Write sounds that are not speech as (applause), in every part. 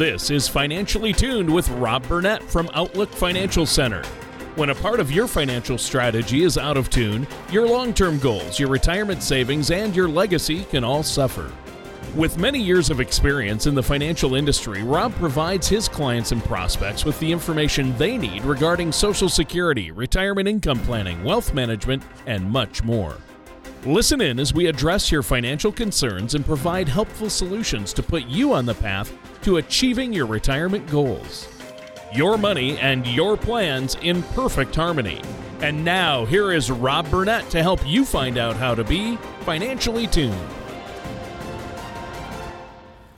This is Financially Tuned with Rob Burnett from Outlook Financial Center. When a part of your financial strategy is out of tune, your long term goals, your retirement savings, and your legacy can all suffer. With many years of experience in the financial industry, Rob provides his clients and prospects with the information they need regarding Social Security, retirement income planning, wealth management, and much more. Listen in as we address your financial concerns and provide helpful solutions to put you on the path to achieving your retirement goals. Your money and your plans in perfect harmony. And now, here is Rob Burnett to help you find out how to be financially tuned.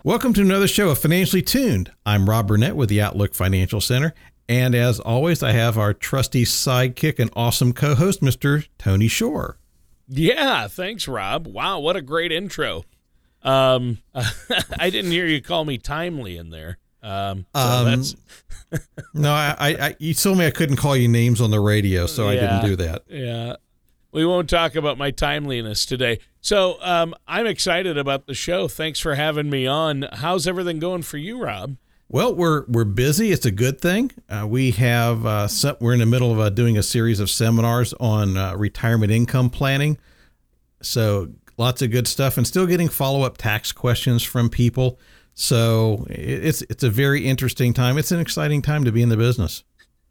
Welcome to another show of Financially Tuned. I'm Rob Burnett with the Outlook Financial Center. And as always, I have our trusty sidekick and awesome co host, Mr. Tony Shore. Yeah, thanks, Rob. Wow, what a great intro. Um, (laughs) I didn't hear you call me timely in there. Um, so um (laughs) no, I, I, you told me I couldn't call you names on the radio, so yeah, I didn't do that. Yeah, we won't talk about my timeliness today. So, um, I'm excited about the show. Thanks for having me on. How's everything going for you, Rob? Well, we're we're busy. It's a good thing. Uh, we have uh, we're in the middle of uh, doing a series of seminars on uh, retirement income planning. So lots of good stuff, and still getting follow up tax questions from people. So it's it's a very interesting time. It's an exciting time to be in the business.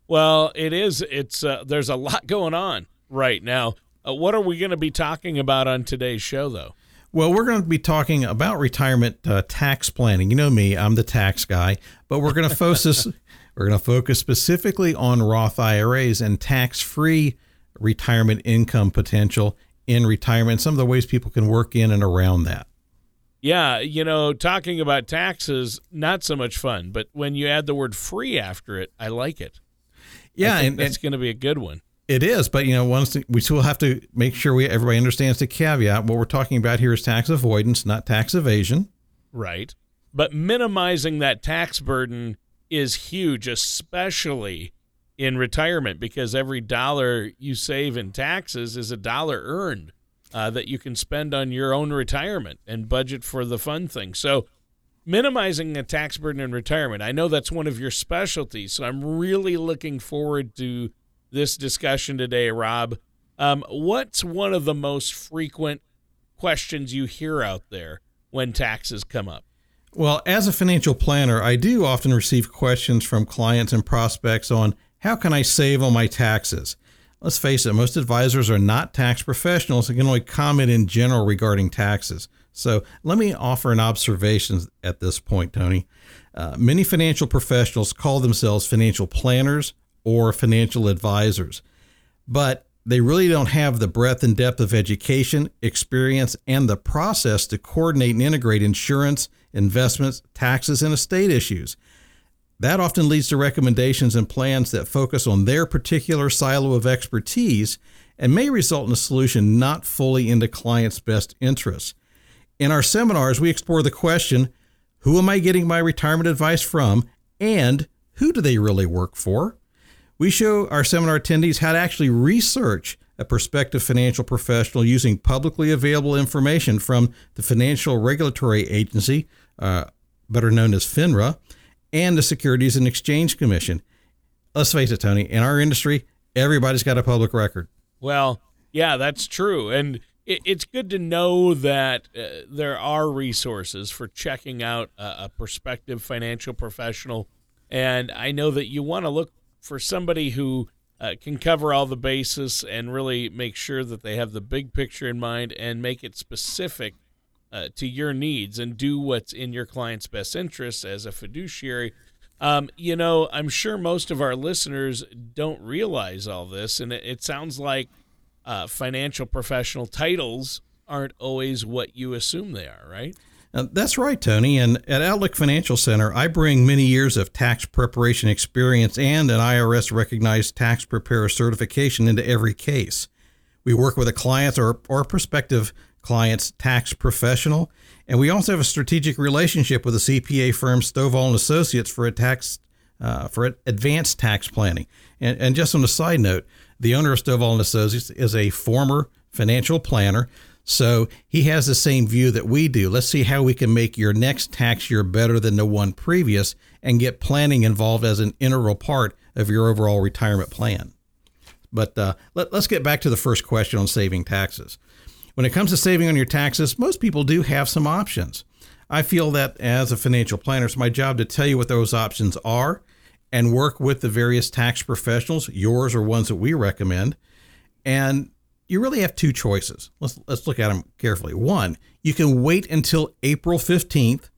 Well, it is. It's uh, there's a lot going on right now. Uh, what are we going to be talking about on today's show, though? Well, we're going to be talking about retirement uh, tax planning. You know me, I'm the tax guy, but we're going to focus (laughs) we're going to focus specifically on Roth IRAs and tax-free retirement income potential in retirement, some of the ways people can work in and around that. Yeah, you know, talking about taxes, not so much fun, but when you add the word free after it, I like it. Yeah, and that's going to be a good one. It is, but you know, once we still have to make sure we everybody understands the caveat. What we're talking about here is tax avoidance, not tax evasion. Right. But minimizing that tax burden is huge, especially in retirement, because every dollar you save in taxes is a dollar earned uh, that you can spend on your own retirement and budget for the fun thing. So, minimizing the tax burden in retirement, I know that's one of your specialties. So, I'm really looking forward to this discussion today, Rob. Um, what's one of the most frequent questions you hear out there when taxes come up? Well, as a financial planner, I do often receive questions from clients and prospects on how can I save on my taxes? Let's face it, most advisors are not tax professionals and can only comment in general regarding taxes. So let me offer an observation at this point, Tony. Uh, many financial professionals call themselves financial planners or financial advisors. But they really don't have the breadth and depth of education, experience, and the process to coordinate and integrate insurance, investments, taxes, and estate issues. That often leads to recommendations and plans that focus on their particular silo of expertise and may result in a solution not fully in the client's best interests. In our seminars, we explore the question who am I getting my retirement advice from and who do they really work for? We show our seminar attendees how to actually research a prospective financial professional using publicly available information from the Financial Regulatory Agency, uh, better known as FINRA, and the Securities and Exchange Commission. Let's face it, Tony, in our industry, everybody's got a public record. Well, yeah, that's true. And it's good to know that uh, there are resources for checking out a, a prospective financial professional. And I know that you want to look for somebody who uh, can cover all the bases and really make sure that they have the big picture in mind and make it specific uh, to your needs and do what's in your client's best interest as a fiduciary. Um, you know, I'm sure most of our listeners don't realize all this, and it, it sounds like uh, financial professional titles aren't always what you assume they are, right? Uh, that's right, Tony. And at Outlook Financial Center, I bring many years of tax preparation experience and an IRS recognized tax preparer certification into every case. We work with a client or, or prospective client's tax professional, and we also have a strategic relationship with the CPA firm Stovall and Associates for a tax uh, for advanced tax planning. And, and just on a side note, the owner of Stovall and Associates is a former financial planner So he has the same view that we do. Let's see how we can make your next tax year better than the one previous and get planning involved as an integral part of your overall retirement plan. But uh, let, us get back to the first question on saving taxes. When it comes to saving on your taxes, most people do have some options. I feel that as a financial planner, it's my job to tell you what those options are and work with the various tax professionals, yours or ones that we recommend. And you really have two choices. Let's let's look at them carefully. One, you can wait until April 15th.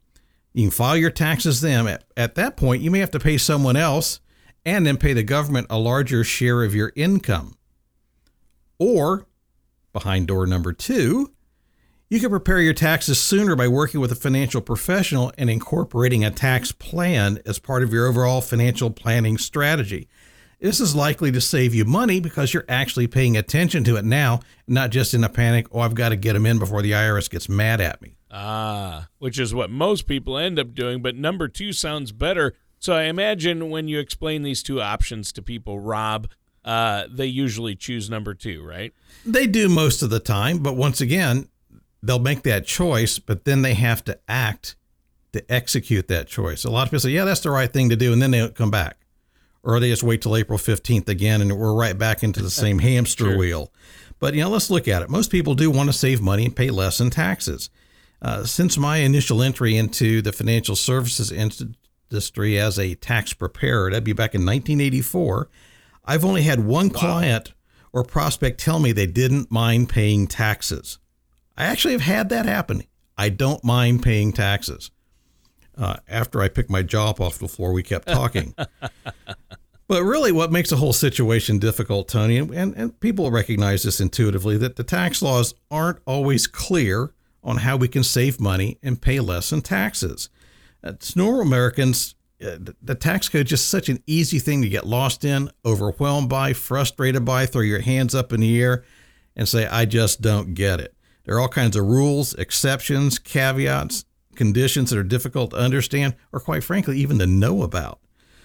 You can file your taxes then. At, at that point, you may have to pay someone else and then pay the government a larger share of your income. Or, behind door number two, you can prepare your taxes sooner by working with a financial professional and incorporating a tax plan as part of your overall financial planning strategy. This is likely to save you money because you're actually paying attention to it now, not just in a panic, oh, I've got to get them in before the IRS gets mad at me. Ah, which is what most people end up doing. But number two sounds better so I imagine when you explain these two options to people, Rob, uh, they usually choose number two, right? They do most of the time, but once again, they'll make that choice, but then they have to act to execute that choice. A lot of people say, "Yeah, that's the right thing to do," and then they come back, or they just wait till April fifteenth again, and we're right back into the same (laughs) hamster sure. wheel. But you know, let's look at it. Most people do want to save money and pay less in taxes. Uh, since my initial entry into the financial services industry as a tax preparer, that'd be back in 1984, I've only had one wow. client or prospect tell me they didn't mind paying taxes. I actually have had that happen. I don't mind paying taxes. Uh, after I picked my jaw up off the floor, we kept talking. (laughs) but really, what makes the whole situation difficult, Tony, and, and people recognize this intuitively, that the tax laws aren't always clear on how we can save money and pay less in taxes. It's normal Americans, uh, Uh, the tax code is just such an easy thing to get lost in, overwhelmed by, frustrated by, throw your hands up in the air and say, I just don't get it. There are all kinds of rules, exceptions, caveats, conditions that are difficult to understand, or quite frankly, even to know about.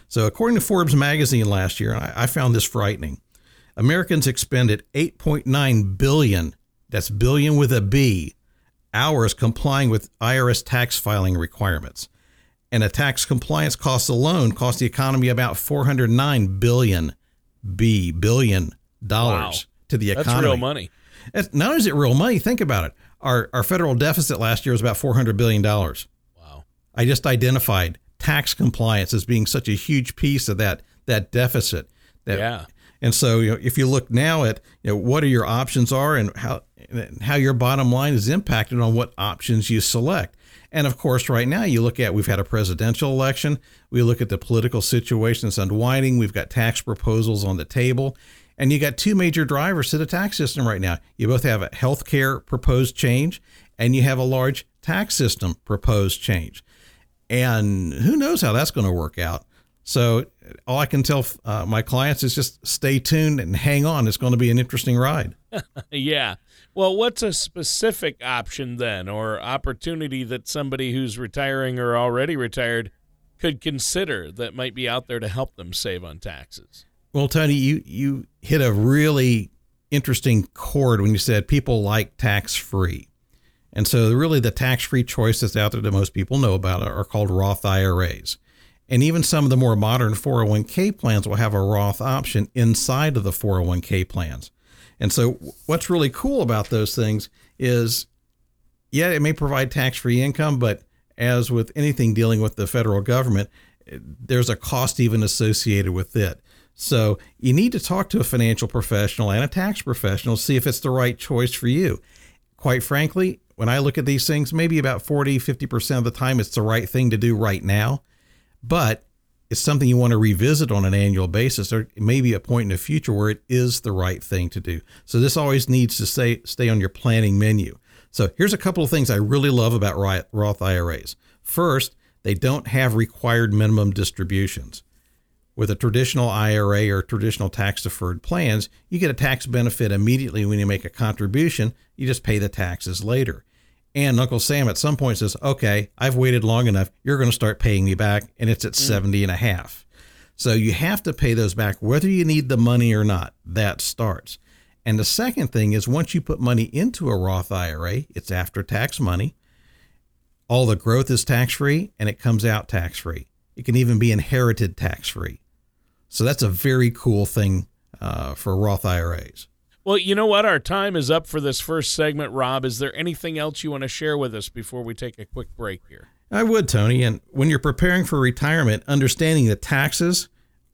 So, according to Forbes magazine last year, I, I found this frightening. Americans expended 8.9 billion, that's billion with a B, hours complying with IRS tax filing requirements and a tax compliance costs alone cost the economy about 409 billion b billion dollars wow. to the economy. That's real money. Not only is it real money, think about it. Our our federal deficit last year was about 400 billion dollars. Wow. I just identified tax compliance as being such a huge piece of that that deficit. That, yeah. And so, you know, if you look now at you know, what are your options are and how and how your bottom line is impacted on what options you select. And of course, right now you look at we've had a presidential election. We look at the political situation that's unwinding. We've got tax proposals on the table. And you got two major drivers to the tax system right now. You both have a healthcare proposed change and you have a large tax system proposed change. And who knows how that's going to work out. So all I can tell uh, my clients is just stay tuned and hang on. It's going to be an interesting ride. (laughs) yeah. Well, what's a specific option then, or opportunity that somebody who's retiring or already retired could consider that might be out there to help them save on taxes? Well, Tony, you you hit a really interesting chord when you said people like tax free. And so, really, the tax free choices out there that most people know about are called Roth IRAs. And even some of the more modern 401k plans will have a Roth option inside of the 401k plans. And so, what's really cool about those things is, yeah, it may provide tax free income, but as with anything dealing with the federal government, there's a cost even associated with it. So, you need to talk to a financial professional and a tax professional see if it's the right choice for you. Quite frankly, when I look at these things, maybe about 40, 50% of the time, it's the right thing to do right now. But it's something you want to revisit on an annual basis, or maybe a point in the future where it is the right thing to do. So this always needs to stay stay on your planning menu. So here's a couple of things I really love about Roth IRAs. First, they don't have required minimum distributions. With a traditional IRA or traditional tax deferred plans, you get a tax benefit immediately when you make a contribution. You just pay the taxes later. And Uncle Sam at some point says, okay, I've waited long enough. You're going to start paying me back. And it's at mm. 70 and a half. So you have to pay those back whether you need the money or not. That starts. And the second thing is once you put money into a Roth IRA, it's after tax money. All the growth is tax free and it comes out tax free. It can even be inherited tax free. So that's a very cool thing uh, for Roth IRAs. Well, you know what? Our time is up for this first segment, Rob. Is there anything else you want to share with us before we take a quick break here? I would, Tony. And when you're preparing for retirement, understanding the taxes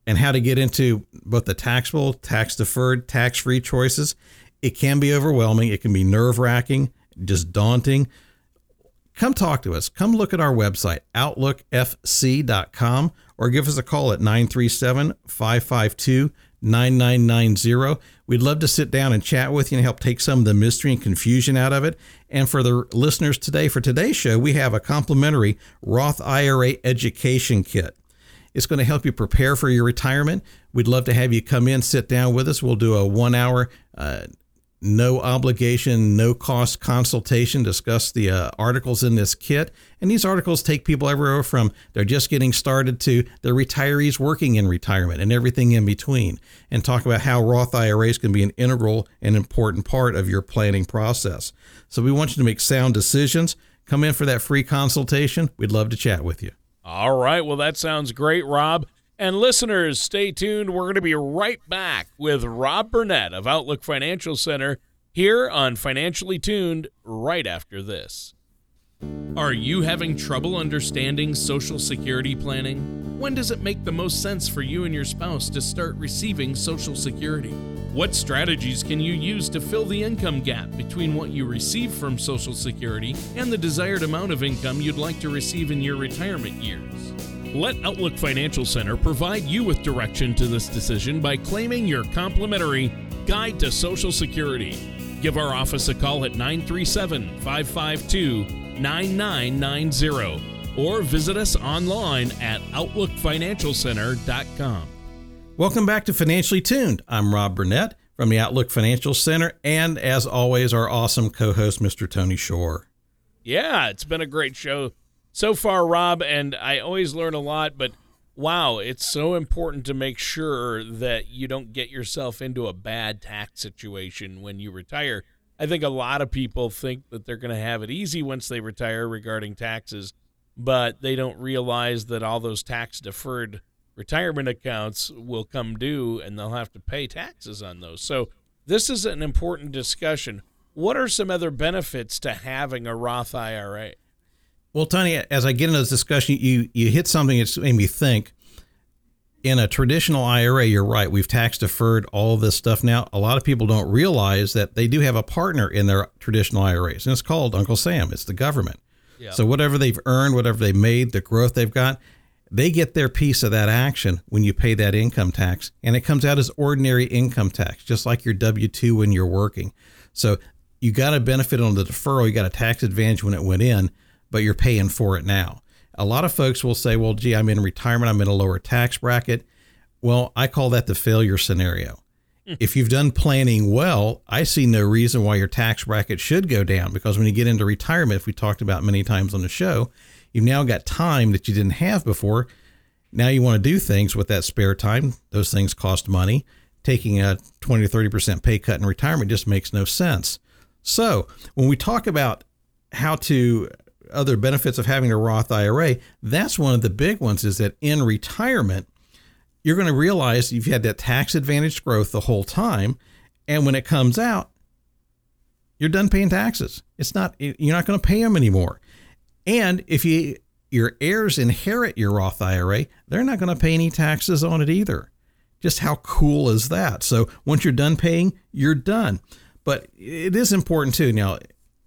and how to get into both the taxable, tax deferred, tax free choices, it can be overwhelming. It can be nerve wracking, just daunting. Come talk to us. Come look at our website, outlookfc.com, or give us a call at 937 552 9990. We'd love to sit down and chat with you and help take some of the mystery and confusion out of it. And for the listeners today, for today's show, we have a complimentary Roth IRA education kit. It's going to help you prepare for your retirement. We'd love to have you come in, sit down with us. We'll do a one hour uh, no obligation, no cost consultation, discuss the uh, articles in this kit. And these articles take people everywhere from they're just getting started to they're retirees working in retirement and everything in between, and talk about how Roth IRAs can be an integral and important part of your planning process. So we want you to make sound decisions. Come in for that free consultation. We'd love to chat with you. All right. Well, that sounds great, Rob. And listeners, stay tuned. We're going to be right back with Rob Burnett of Outlook Financial Center here on Financially Tuned right after this. Are you having trouble understanding Social Security planning? When does it make the most sense for you and your spouse to start receiving Social Security? What strategies can you use to fill the income gap between what you receive from Social Security and the desired amount of income you'd like to receive in your retirement years? Let Outlook Financial Center provide you with direction to this decision by claiming your complimentary Guide to Social Security. Give our office a call at 937 552 9990 or visit us online at OutlookFinancialCenter.com. Welcome back to Financially Tuned. I'm Rob Burnett from the Outlook Financial Center, and as always, our awesome co host, Mr. Tony Shore. Yeah, it's been a great show so far, Rob, and I always learn a lot, but wow, it's so important to make sure that you don't get yourself into a bad tax situation when you retire. I think a lot of people think that they're going to have it easy once they retire regarding taxes, but they don't realize that all those tax deferred retirement accounts will come due and they'll have to pay taxes on those. So, this is an important discussion. What are some other benefits to having a Roth IRA? Well, Tony, as I get into this discussion, you you hit something that's made me think. In a traditional IRA, you're right. We've tax deferred all this stuff now. A lot of people don't realize that they do have a partner in their traditional IRAs, and it's called Uncle Sam. It's the government. Yeah. So whatever they've earned, whatever they made, the growth they've got, they get their piece of that action when you pay that income tax, and it comes out as ordinary income tax, just like your W two when you're working. So you got a benefit on the deferral. You got a tax advantage when it went in but you're paying for it now. A lot of folks will say, well, gee, I'm in retirement, I'm in a lower tax bracket. Well, I call that the failure scenario. Hmm. If you've done planning well, I see no reason why your tax bracket should go down because when you get into retirement, if we talked about many times on the show, you've now got time that you didn't have before. Now you want to do things with that spare time. Those things cost money. Taking a 20 to 30% pay cut in retirement just makes no sense. So, when we talk about how to other benefits of having a Roth IRA, that's one of the big ones is that in retirement, you're going to realize you've had that tax advantage growth the whole time. And when it comes out, you're done paying taxes. It's not, you're not going to pay them anymore. And if you, your heirs inherit your Roth IRA, they're not going to pay any taxes on it either. Just how cool is that? So once you're done paying, you're done. But it is important too. Now,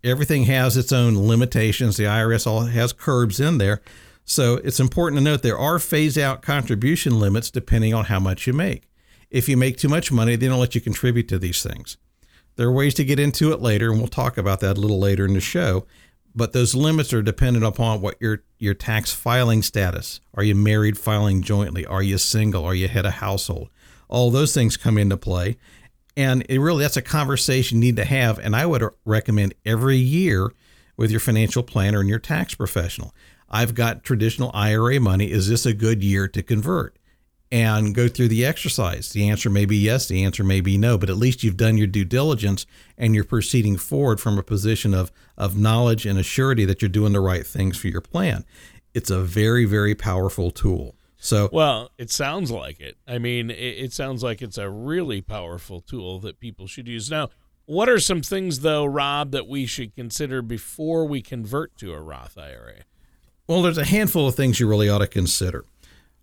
everything has its own limitations. The IRS all has curbs in there. So it's important to note there are phase out contribution limits depending on how much you make. If you make too much money, they don't let you contribute to these things. There are ways to get into it later, and we'll talk about that a little later in the show. But those limits are dependent upon what your your tax filing status. Are you married filing jointly? Are you single? Are you head of household? All those things come into play. And it really, that's a conversation you need to have. And I would recommend every year with your financial planner and your tax professional. I've got traditional IRA money. Is this a good year to convert? and go through the exercise. The answer may be yes, the answer may be no, but at least you've done your due diligence and you're proceeding forward from a position of, of knowledge and assurity that you're doing the right things for your plan. It's a very, very powerful tool. So, well, it sounds like it. I mean, it, it sounds like it's a really powerful tool that people should use. Now, what are some things, though, Rob, that we should consider before we convert to a Roth IRA? Well, there's a handful of things you really ought to consider.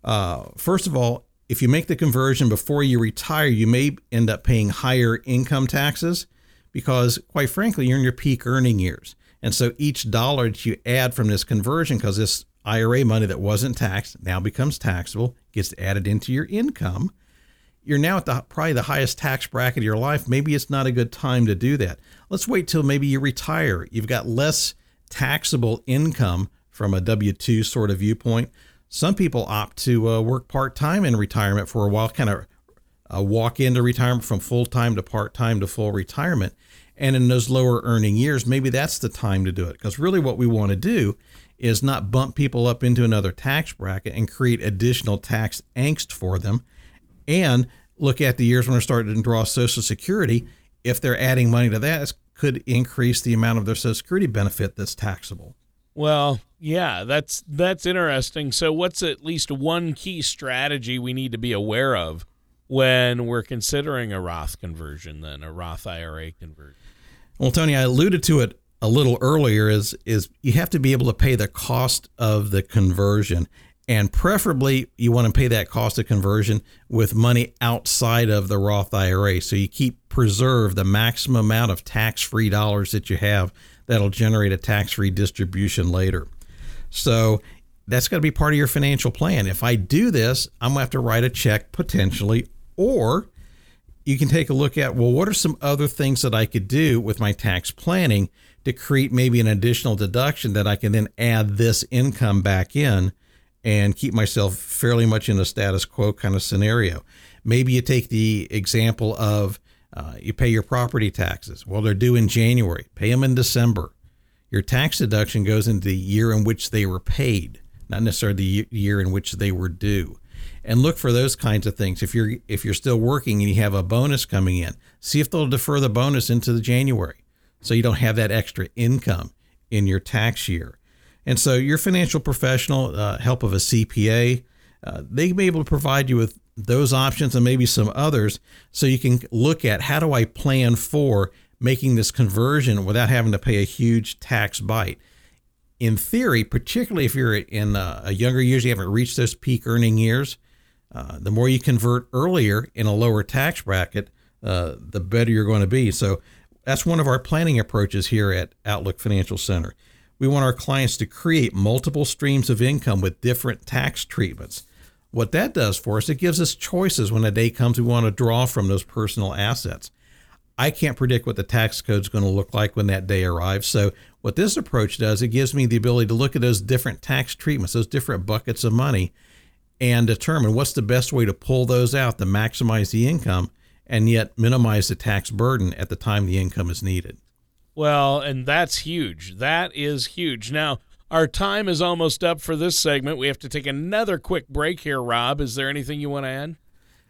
Uh, first of all, if you make the conversion before you retire, you may end up paying higher income taxes because, quite frankly, you're in your peak earning years. And so each dollar that you add from this conversion, because this IRA money that wasn't taxed now becomes taxable, gets added into your income. You're now at the probably the highest tax bracket of your life. Maybe it's not a good time to do that. Let's wait till maybe you retire. You've got less taxable income from a W 2 sort of viewpoint. Some people opt to uh, work part time in retirement for a while, kind of uh, walk into retirement from full time to part time to full retirement. And in those lower earning years, maybe that's the time to do it. Because really, what we want to do is not bump people up into another tax bracket and create additional tax angst for them. And look at the years when they're starting to draw Social Security. If they're adding money to that, could increase the amount of their Social Security benefit that's taxable. Well, yeah, that's that's interesting. So what's at least one key strategy we need to be aware of when we're considering a Roth conversion then, a Roth IRA conversion? Well, Tony, I alluded to it a little earlier is is you have to be able to pay the cost of the conversion and preferably you want to pay that cost of conversion with money outside of the Roth IRA so you keep preserve the maximum amount of tax-free dollars that you have that'll generate a tax-free distribution later. So that's got to be part of your financial plan. If I do this, I'm going to have to write a check potentially or you can take a look at well what are some other things that I could do with my tax planning to create maybe an additional deduction that I can then add this income back in and keep myself fairly much in a status quo kind of scenario. Maybe you take the example of uh, you pay your property taxes. Well, they're due in January. Pay them in December. Your tax deduction goes into the year in which they were paid, not necessarily the year in which they were due. And look for those kinds of things. If you're if you're still working and you have a bonus coming in, see if they'll defer the bonus into the January so you don't have that extra income in your tax year. And so your financial professional, uh, help of a CPA, uh, they can be able to provide you with those options and maybe some others so you can look at how do I plan for making this conversion without having to pay a huge tax bite. In theory, particularly if you're in uh, a younger years, you haven't reached those peak earning years, uh, the more you convert earlier in a lower tax bracket, uh, the better you're going to be. So that's one of our planning approaches here at Outlook Financial Center. We want our clients to create multiple streams of income with different tax treatments. What that does for us, it gives us choices when a day comes we want to draw from those personal assets. I can't predict what the tax code is going to look like when that day arrives. So, what this approach does, it gives me the ability to look at those different tax treatments, those different buckets of money, and determine what's the best way to pull those out to maximize the income and yet minimize the tax burden at the time the income is needed. Well, and that's huge. That is huge. Now, our time is almost up for this segment. We have to take another quick break here, Rob. Is there anything you want to add?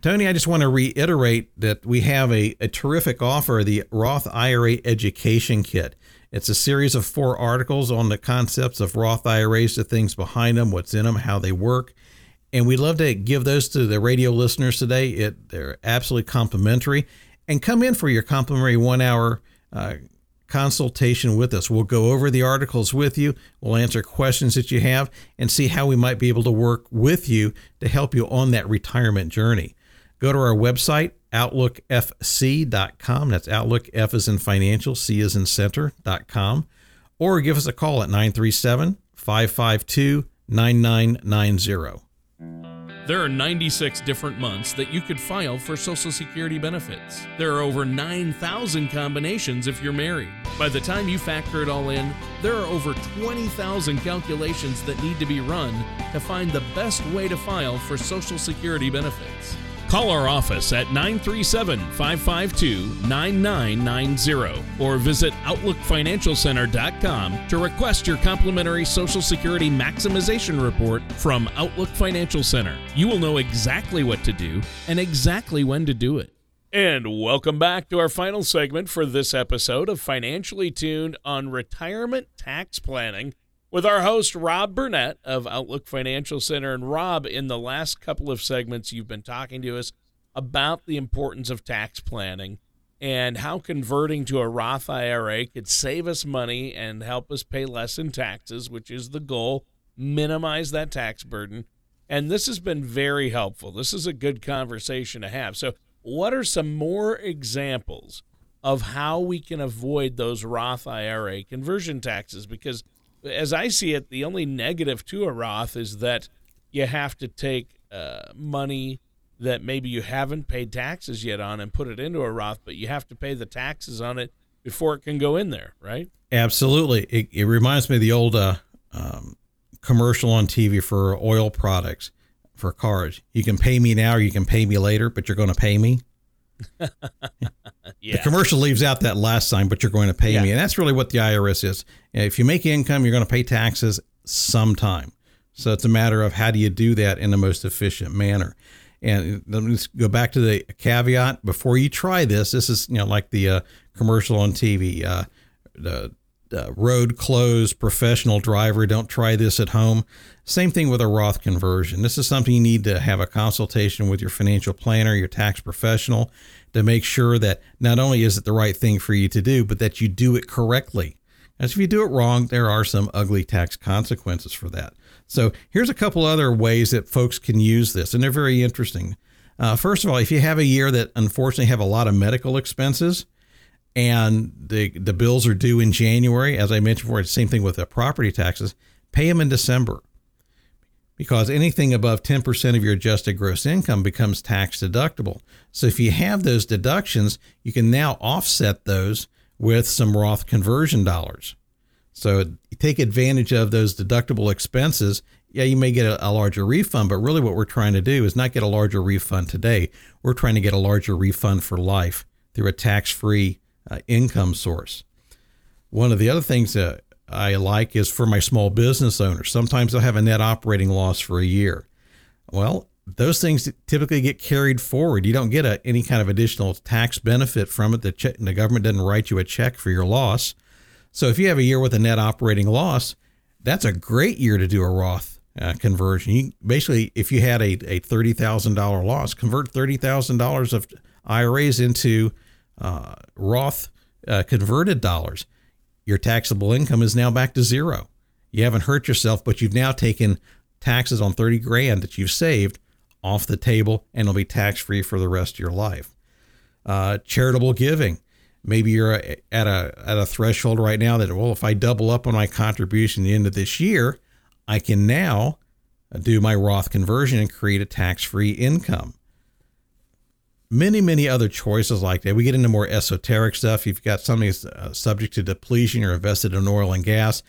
Tony, I just want to reiterate that we have a, a terrific offer the Roth IRA Education Kit. It's a series of four articles on the concepts of Roth IRAs, the things behind them, what's in them, how they work and we'd love to give those to the radio listeners today. It, they're absolutely complimentary. And come in for your complimentary one hour uh, consultation with us. We'll go over the articles with you, we'll answer questions that you have, and see how we might be able to work with you to help you on that retirement journey. Go to our website, outlookfc.com. That's Outlook, F is in financial, C is in center.com. Or give us a call at 937 552 9990. There are 96 different months that you could file for Social Security benefits. There are over 9,000 combinations if you're married. By the time you factor it all in, there are over 20,000 calculations that need to be run to find the best way to file for Social Security benefits. Call our office at 937 552 9990 or visit OutlookFinancialCenter.com to request your complimentary Social Security Maximization Report from Outlook Financial Center. You will know exactly what to do and exactly when to do it. And welcome back to our final segment for this episode of Financially Tuned on Retirement Tax Planning with our host, Rob Burnett of Outlook Financial Center. And Rob, in the last couple of segments, you've been talking to us about the importance of tax planning and how converting to a Roth IRA could save us money and help us pay less in taxes, which is the goal, minimize that tax burden. And this has been very helpful. This is a good conversation to have. So, what are some more examples of how we can avoid those Roth IRA conversion taxes? Because as I see it, the only negative to a Roth is that you have to take uh, money that maybe you haven't paid taxes yet on and put it into a Roth, but you have to pay the taxes on it before it can go in there, right? Absolutely. It, it reminds me of the old uh, um, commercial on TV for oil products for cars. You can pay me now or you can pay me later, but you're going to pay me. (laughs) yeah. (laughs) The commercial leaves out that last sign, but you're going to pay yeah. me. And that's really what the IRS is. If you make income, you're going to pay taxes sometime. So it's a matter of how do you do that in the most efficient manner. And let me just go back to the caveat before you try this. This is you know like the uh, commercial on TV. Uh, the uh, road closed professional driver. Don't try this at home. Same thing with a Roth conversion. This is something you need to have a consultation with your financial planner, your tax professional, to make sure that not only is it the right thing for you to do, but that you do it correctly. As if you do it wrong, there are some ugly tax consequences for that. So here's a couple other ways that folks can use this, and they're very interesting. Uh, first of all, if you have a year that unfortunately have a lot of medical expenses, and the the bills are due in January, as I mentioned before, same thing with the property taxes. Pay them in December because anything above 10% of your adjusted gross income becomes tax deductible. So if you have those deductions, you can now offset those with some Roth conversion dollars. So take advantage of those deductible expenses. Yeah, you may get a, a, larger refund, but really what we're trying to do is not get a larger refund today. We're trying to get a larger refund for life through a tax free uh, income source. One of the other things that I like is for my small business owners. Sometimes they'll have a net operating loss for a year. Well, those things typically get carried forward. You don't get a, any kind of additional tax benefit from it. The, che- the government doesn't write you a check for your loss. So if you have a year with a net operating loss, that's a great year to do a Roth uh, conversion. You, basically, if you had a, a $30,000 loss, convert $30,000 of IRAs into uh, Roth uh, converted dollars, your taxable income is now back to zero. You haven't hurt yourself, but you've now taken taxes on 30 grand that you've saved off the table and it'll be tax free for the rest of your life. Uh, charitable giving. Maybe you're at a at a threshold right now that well, if I double up on my contribution at the end of this year, I can now do my Roth conversion and create a tax free income many, many other choices like that. We get into more esoteric stuff. You've got something that's uh, subject to depletion or invested in oil and gas.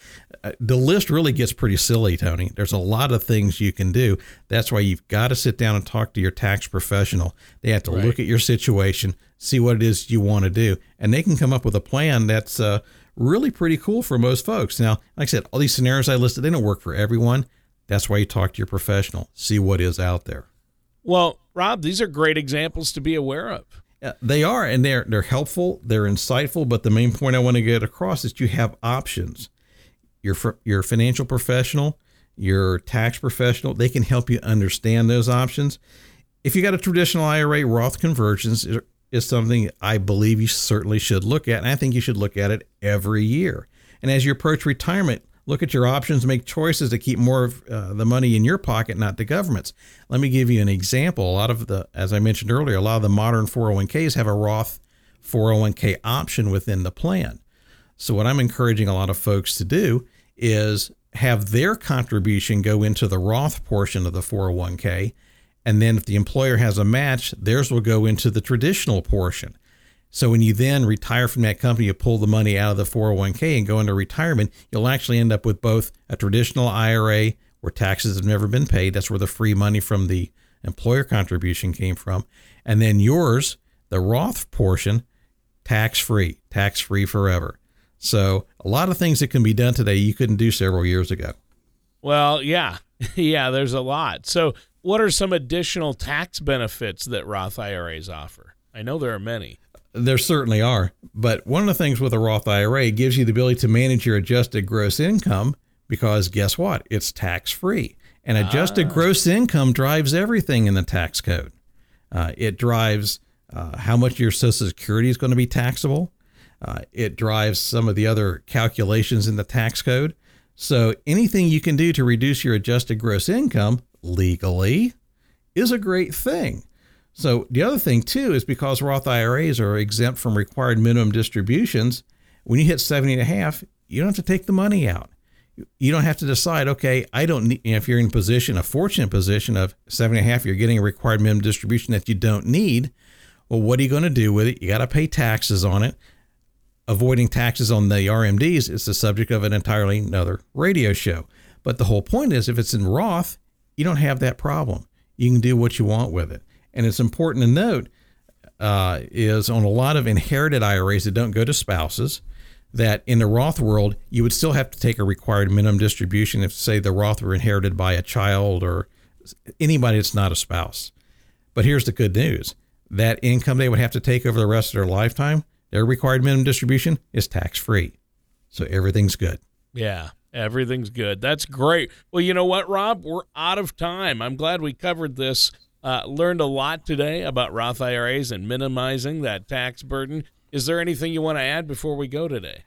Uh, the list really gets pretty silly, Tony. There's a lot of things you can do. That's why you've got to sit down and talk to your tax professional. They have to right. look at your situation, see what it is you want to do, and they can come up with a plan that's uh, really pretty cool for most folks. Now, like I said, all these scenarios I listed, they don't work for everyone. That's why you talk to your professional, see what is out there. Well, Rob, these are great examples to be aware of. Uh, they are, and they're they're helpful. They're insightful. But the main point I want to get across is you have options. Your your financial professional, your tax professional, they can help you understand those options. If you got a traditional IRA, Roth conversions is something I believe you certainly should look at, and I think you should look at it every year. And as you approach retirement, look at your options, make choices to keep more of uh, the money in your pocket, not the government's. Let me give you an example. A lot of the, as I mentioned earlier, a lot of the modern 401ks have a Roth 401k option within the plan. So, what I'm encouraging a lot of folks to do is have their contribution go into the Roth portion of the 401k. And then if the employer has a match, theirs will go into the traditional portion. So when you then retire from that company, you pull the money out of the 401k and go into retirement, you'll actually end up with both a traditional IRA where taxes have never been paid. That's where the free money from the employer contribution came from, and then yours, the Roth portion, tax free, tax free forever. So, a lot of things that can be done today you couldn't do several years ago. Well, yeah. (laughs) yeah, there's a lot. So, what are some additional tax benefits that Roth IRAs offer? I know there are many. There certainly are. But one of the things with a Roth IRA gives you the ability to manage your adjusted gross income because guess what? It's tax free. And adjusted ah. gross income drives everything in the tax code. Uh, it drives uh, how much your Social Security is going to be taxable. Uh, it drives some of the other calculations in the tax code. So anything you can do to reduce your adjusted gross income legally is a great thing. So the other thing too is because Roth IRAs are exempt from required minimum distributions, when you hit 70 and a half, you don't have to take the money out. You don't have to decide, okay, I don't need, you know, if you're in a position, a fortunate position of 70 and a half, you're getting a required minimum distribution that you don't need. Well, what are you going to do with it? You got to pay taxes on it. Avoiding taxes on the RMDs is the subject of an entirely another radio show. But the whole point is if it's in Roth, you don't have that problem. You can do what you want with it. And it's important to note uh, is on a lot of inherited IRAs that don't go to spouses, that in the Roth world, you would still have to take a required minimum distribution if, say, the Roth were inherited by a child or anybody that's not a spouse. But here's the good news that income they would have to take over the rest of their lifetime, their required minimum distribution is tax free. So everything's good. Yeah, everything's good. That's great. Well, you know what, Rob? We're out of time. I'm glad we covered this. Uh, learned a lot today about Roth IRAs and minimizing that tax burden. Is there anything you want to add before we go today?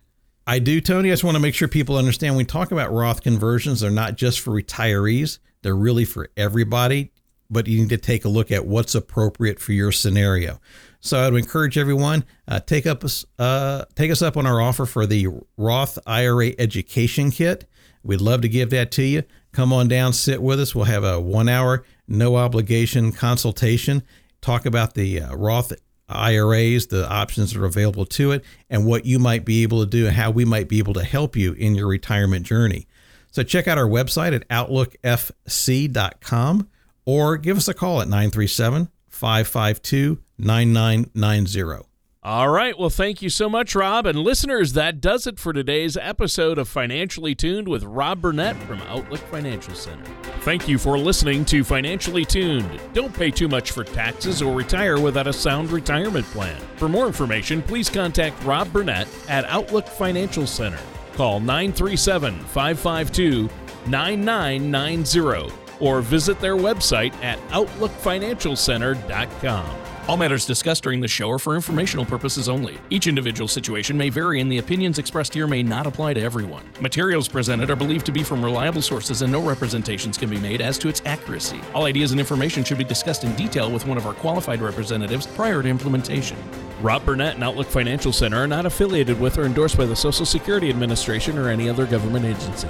I do, Tony. I just want to make sure people understand when we talk about Roth conversions, they're not just for retirees, they're really for everybody. But you need to take a look at what's appropriate for your scenario. So I'd encourage everyone uh, take up uh, take us up on our offer for the Roth IRA education kit. We'd love to give that to you. Come on down, sit with us. We'll have a one hour, no obligation consultation. Talk about the uh, Roth IRAs, the options that are available to it, and what you might be able to do and how we might be able to help you in your retirement journey. So check out our website at outlookfc.com or give us a call at 937 552 9990. All right. Well, thank you so much, Rob. And listeners, that does it for today's episode of Financially Tuned with Rob Burnett from Outlook Financial Center. Thank you for listening to Financially Tuned. Don't pay too much for taxes or retire without a sound retirement plan. For more information, please contact Rob Burnett at Outlook Financial Center. Call 937 552 9990 or visit their website at OutlookFinancialCenter.com. All matters discussed during the show are for informational purposes only. Each individual situation may vary, and the opinions expressed here may not apply to everyone. Materials presented are believed to be from reliable sources, and no representations can be made as to its accuracy. All ideas and information should be discussed in detail with one of our qualified representatives prior to implementation. Rob Burnett and Outlook Financial Center are not affiliated with or endorsed by the Social Security Administration or any other government agency.